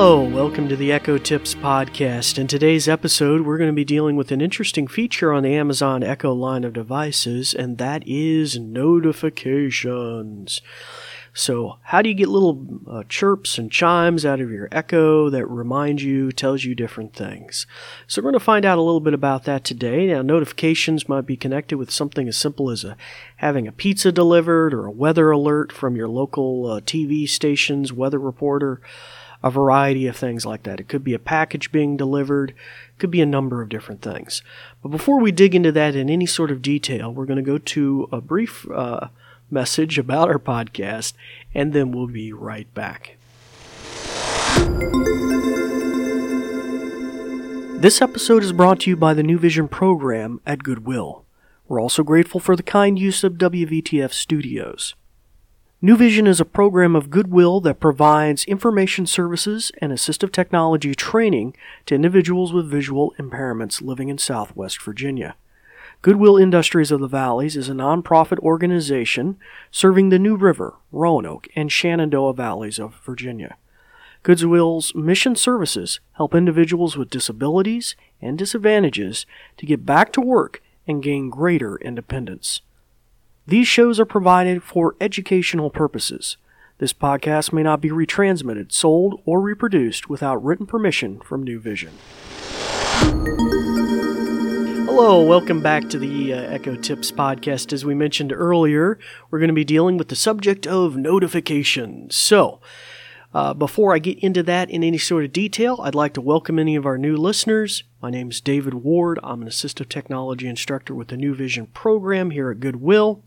Hello, welcome to the Echo Tips podcast. In today's episode, we're going to be dealing with an interesting feature on the Amazon Echo line of devices, and that is notifications. So, how do you get little uh, chirps and chimes out of your Echo that remind you, tells you different things? So, we're going to find out a little bit about that today. Now, notifications might be connected with something as simple as a, having a pizza delivered or a weather alert from your local uh, TV station's weather reporter a variety of things like that. It could be a package being delivered, it could be a number of different things. But before we dig into that in any sort of detail, we're going to go to a brief uh, message about our podcast, and then we'll be right back. This episode is brought to you by the New Vision program at Goodwill. We're also grateful for the kind use of WVTF Studios. New Vision is a program of goodwill that provides information services and assistive technology training to individuals with visual impairments living in Southwest Virginia. Goodwill Industries of the Valleys is a nonprofit organization serving the New River, Roanoke, and Shenandoah valleys of Virginia. Goodwill's mission services help individuals with disabilities and disadvantages to get back to work and gain greater independence. These shows are provided for educational purposes. This podcast may not be retransmitted, sold, or reproduced without written permission from New Vision. Hello, welcome back to the uh, Echo Tips podcast. As we mentioned earlier, we're going to be dealing with the subject of notifications. So, uh, before I get into that in any sort of detail, I'd like to welcome any of our new listeners. My name is David Ward. I'm an assistive technology instructor with the New Vision program here at Goodwill.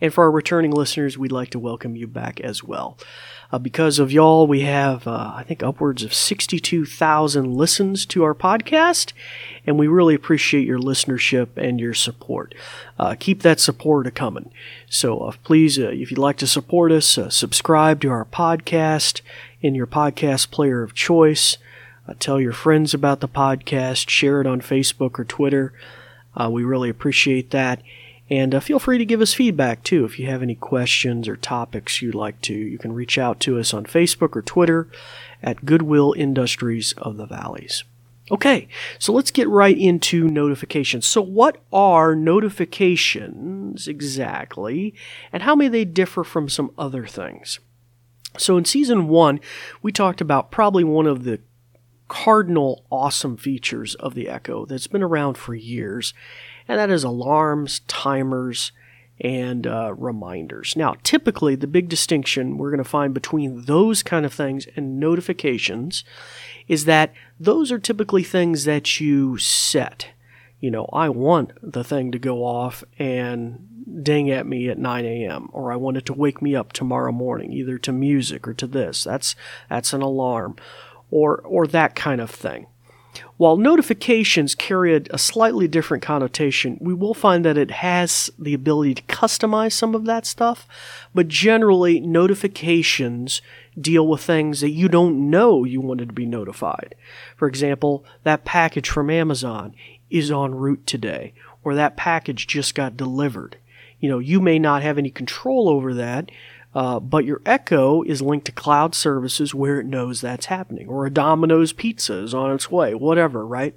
And for our returning listeners, we'd like to welcome you back as well. Uh, because of y'all, we have, uh, I think, upwards of 62,000 listens to our podcast, and we really appreciate your listenership and your support. Uh, keep that support a coming. So uh, please, uh, if you'd like to support us, uh, subscribe to our podcast in your podcast player of choice. tell your friends about the podcast, share it on Facebook or Twitter. we really appreciate that. And uh, feel free to give us feedback too. If you have any questions or topics you'd like to, you can reach out to us on Facebook or Twitter at Goodwill Industries of the Valleys. Okay, so let's get right into notifications. So, what are notifications exactly, and how may they differ from some other things? So, in season one, we talked about probably one of the cardinal awesome features of the Echo that's been around for years, and that is alarms, timers, and uh, reminders. Now, typically, the big distinction we're going to find between those kind of things and notifications is that those are typically things that you set. You know, I want the thing to go off and ding at me at 9 a.m. or I want it to wake me up tomorrow morning, either to music or to this. That's that's an alarm, or or that kind of thing. While notifications carry a, slightly different connotation, we will find that it has the ability to customize some of that stuff, but generally, notifications deal with things that you don't know you wanted to be notified. For example, that package from Amazon is en route today, or that package just got delivered. You know, you may not have any control over that, uh, but your Echo is linked to cloud services where it knows that's happening, or a Domino's pizza is on its way, whatever, right?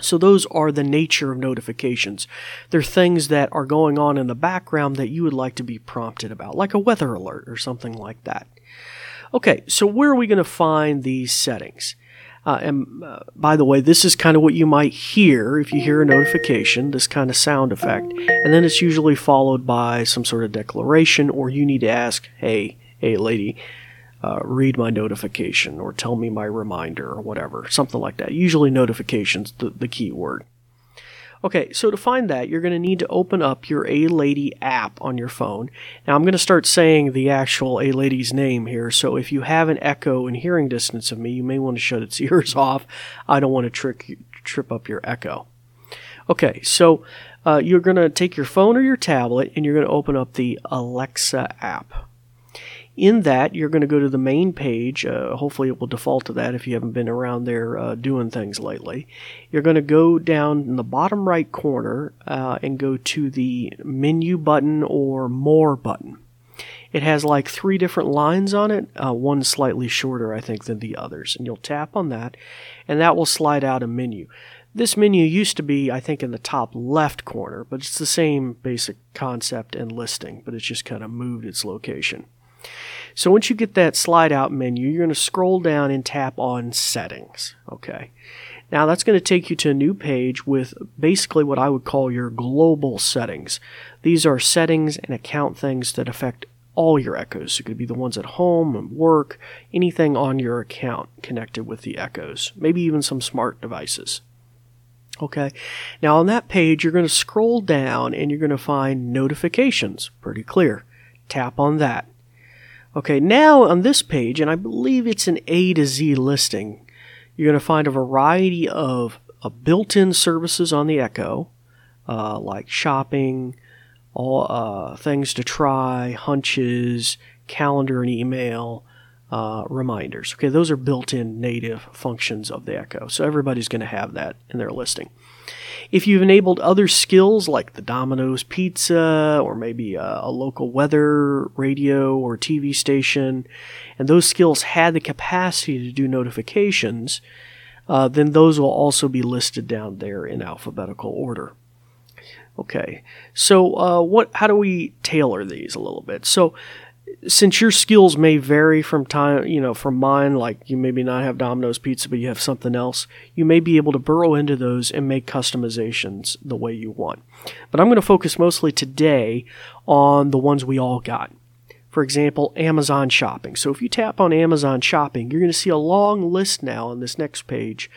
So those are the nature of notifications. They're things that are going on in the background that you would like to be prompted about, like a weather alert or something like that. Okay, so where are we going to find these settings? Uh, and uh, by the way, this is kind of what you might hear if you hear a notification, this kind of sound effect. And then it's usually followed by some sort of declaration, or you need to ask, hey, hey, lady, uh, read my notification, or tell me my reminder, or whatever, something like that. Usually, notifications, the, the key word. Okay, so to find that, you're going to need to open up your A Lady app on your phone. Now, I'm going to start saying the actual A Lady's name here, so if you have an echo in hearing distance of me, you may want to shut its ears off. I don't want to trick, trip up your echo. Okay, so uh, you're going to take your phone or your tablet and you're going to open up the Alexa app. In that, you're going to go to the main page. Uh, hopefully, it will default to that if you haven't been around there uh, doing things lately. You're going to go down in the bottom right corner uh, and go to the menu button or more button. It has like three different lines on it, uh, one slightly shorter, I think, than the others. And you'll tap on that, and that will slide out a menu. This menu used to be, I think, in the top left corner, but it's the same basic concept and listing, but it's just kind of moved its location. So once you get that slide out menu, you're going to scroll down and tap on settings. Okay. Now that's going to take you to a new page with basically what I would call your global settings. These are settings and account things that affect all your echoes. It could be the ones at home and work, anything on your account connected with the echoes, maybe even some smart devices. Okay, now on that page, you're going to scroll down and you're going to find notifications. Pretty clear. Tap on that. Okay, now on this page, and I believe it's an A to Z listing, you're going to find a variety of uh, built in services on the Echo, uh, like shopping, all uh, things to try, hunches, calendar and email, uh, reminders. Okay, those are built in native functions of the Echo. So everybody's going to have that in their listing. If you've enabled other skills like the Domino's Pizza or maybe a, a, local weather radio or TV station, and those skills had the capacity to do notifications, uh, then those will also be listed down there in alphabetical order. Okay, so uh, what? How do we tailor these a little bit? So since your skills may vary from time, you know, from mine, like you maybe not have Domino's Pizza, but you have something else, you may be able to burrow into those and make customizations the way you want. But I'm going to focus mostly today on the ones we all got. For example, Amazon shopping. So if you tap on Amazon shopping, you're going to see a long list now on this next page.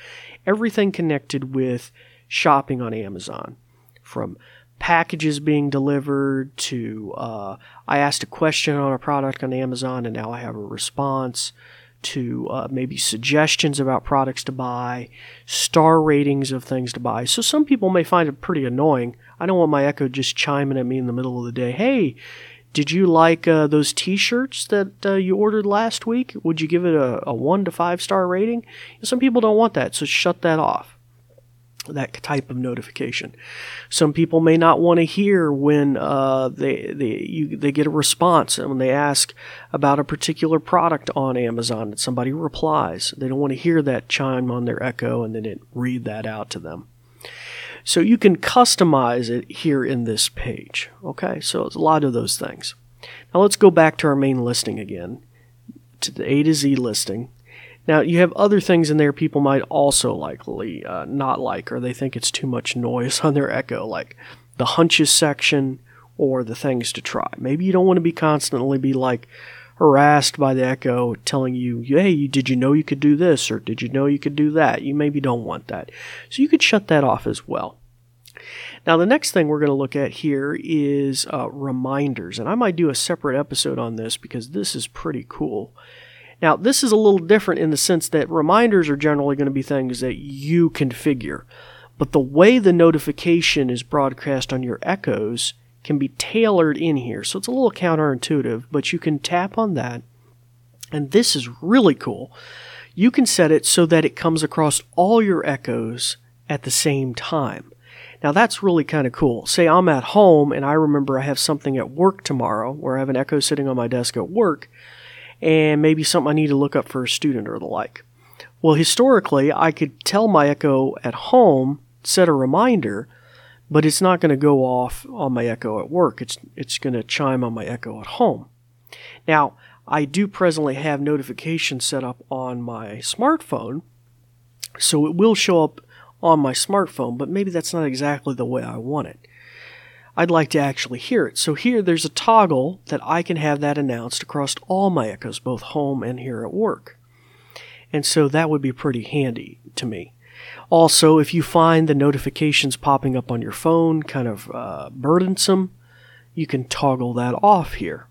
Everything connected with shopping on Amazon. From packages being delivered to uh, I asked a question on a product on Amazon and now I have a response to uh, maybe suggestions about products to buy, star ratings of things to buy. So some people may find it pretty annoying. I don't want my Echo just chiming at me in the middle of the day. Hey, did you like uh, those T-shirts that uh, you ordered last week? Would you give it a, a one to five star rating? Some people don't want that, so shut that off that type of notification. Some people may not want to hear when uh, they they you, they get a response and when they ask about a particular product on Amazon and somebody replies. They don't want to hear that chime on their Echo and then it read that out to them. So you can customize it here in this page. Okay, so it's a lot of those things. Now let's go back to our main listing again, to the A to Z listing. Now, you have other things in there people might also likely uh, not like, or they think it's too much noise on their Echo, like the hunches section or the things to try. Maybe you don't want to be constantly be like harassed by the Echo telling you, hey, did you know you could do this, or did you know you could do that? You maybe don't want that. So you could shut that off as well. Now, the next thing we're going to look at here is uh, reminders, and I might do a separate episode on this because this is pretty cool. Now, this is a little different in the sense that reminders are generally going to be things that you configure, but the way the notification is broadcast on your echoes can be tailored in here. So it's a little counterintuitive, but you can tap on that. And this is really cool. You can set it so that it comes across all your echoes at the same time. Now that's really kind of cool. Say I'm at home and I remember I have something at work tomorrow where I have an echo sitting on my desk at work and maybe something I need to look up for a student or the like. Well, historically, I could tell my Echo at home, set a reminder, but it's not going to go off on my Echo at work. It's, it's going to chime on my Echo at home. Now, I do presently have notifications set up on my smartphone, so it will show up on my smartphone, but maybe that's not exactly the way I want it. I'd like to actually hear it. So here there's a toggle that I can have that announced across all my echoes, both home and here at work. And so that would be pretty handy to me. Also, if you find the notifications popping up on your phone kind of uh, burdensome, you can toggle that off here.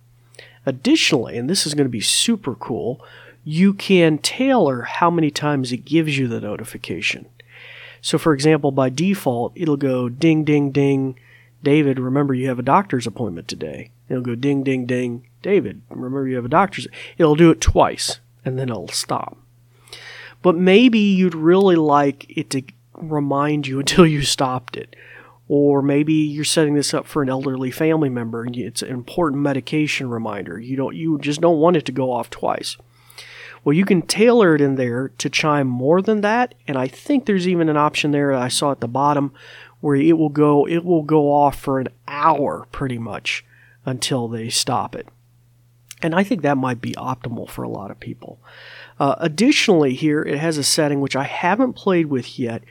Additionally, and this is going to be super cool, you can tailor how many times it gives you the notification. So, for example, by default, it'll go ding, ding, ding, David, remember you have a doctor's appointment today. It'll go ding, ding, ding. David, remember you have a doctor's. It'll do it twice and then it'll stop. But maybe you'd really like it to remind you until you stopped it. or maybe you're setting this up for an elderly family member and it's an important medication reminder. You don't you just don't want it to go off twice. Well, you can tailor it in there to chime more than that, and I think there's even an option there I saw at the bottom where it will go it will go off for an hour pretty much until they stop it. And I think that might be optimal for a lot of people. Uh, additionally, here it has a setting which I haven't played with yet,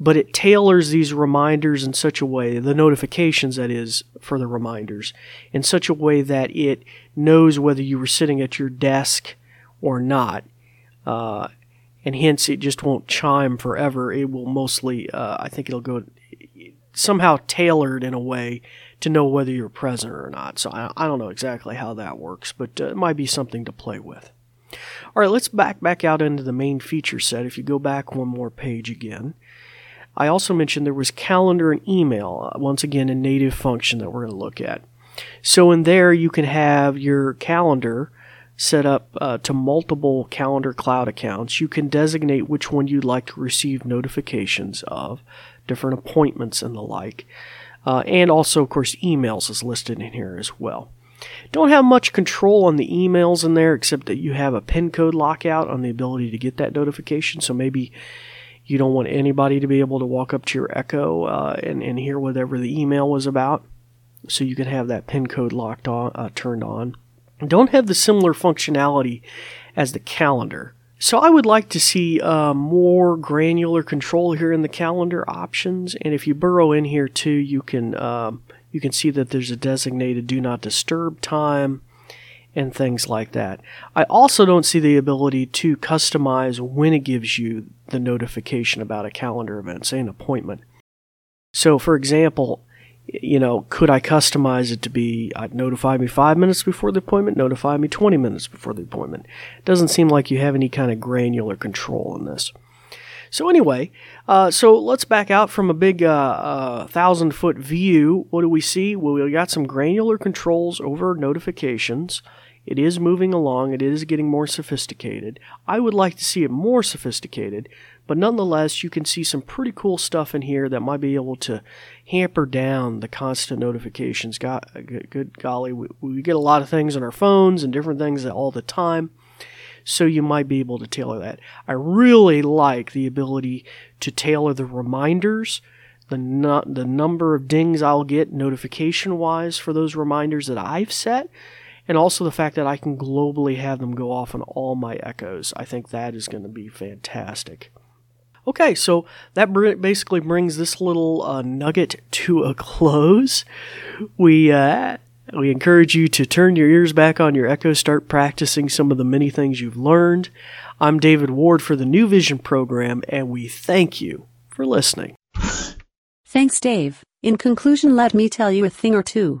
but it tailors these reminders in such a way, the notifications that is for the reminders, in such a way that it knows whether you were sitting at your desk or not. Uh, and hence it just won't chime forever. It will mostly, uh, I think it'll go somehow tailored in a way to know whether you're present or not. So I, I don't know exactly how that works, but uh, it might be something to play with. All right, let's back back out into the main feature set. If you go back one more page again, I also mentioned there was calendar and email. Uh, once again, a native function that we're going to look at. So in there, you can have your calendar set up uh, to multiple calendar cloud accounts. You can designate which one you'd like to receive notifications of, different appointments and the like. Uh, and also, of course, emails is listed in here as well. Don't have much control on the emails in there except that you have a pin code lockout on the ability to get that notification. So maybe you don't want anybody to be able to walk up to your Echo uh, and, and hear whatever the email was about. So you can have that pin code locked on, uh, turned on. Don't have the similar functionality as the calendar. So I would like to see uh, more granular control here in the calendar options. And if you burrow in here too, you can um, you can see that there's a designated do not disturb time and things like that. I also don't see the ability to customize when it gives you the notification about a calendar event, say an appointment. So, for example, you know, could I customize it to be uh, notify me five minutes before the appointment, notify me 20 minutes before the appointment? It doesn't seem like you have any kind of granular control in this. So anyway, uh, so let's back out from a big uh, uh, thousand foot view. What do we see? Well, we got some granular controls over notifications. It is moving along. It is getting more sophisticated. I would like to see it more sophisticated, but nonetheless, you can see some pretty cool stuff in here that might be able to hamper down the constant notifications. God, good golly, we, we get a lot of things on our phones and different things all the time so you might be able to tailor that. I really like the ability to tailor the reminders, the nu- the number of dings I'll get notification wise for those reminders that I've set, and also the fact that I can globally have them go off on all my echoes. I think that is going to be fantastic. Okay, so that basically brings this little uh, nugget to a close. We uh, we encourage you to turn your ears back on your Echo, start practicing some of the many things you've learned. I'm David Ward for the New Vision program, and we thank you for listening. Thanks, Dave. In conclusion, let me tell you a thing or two.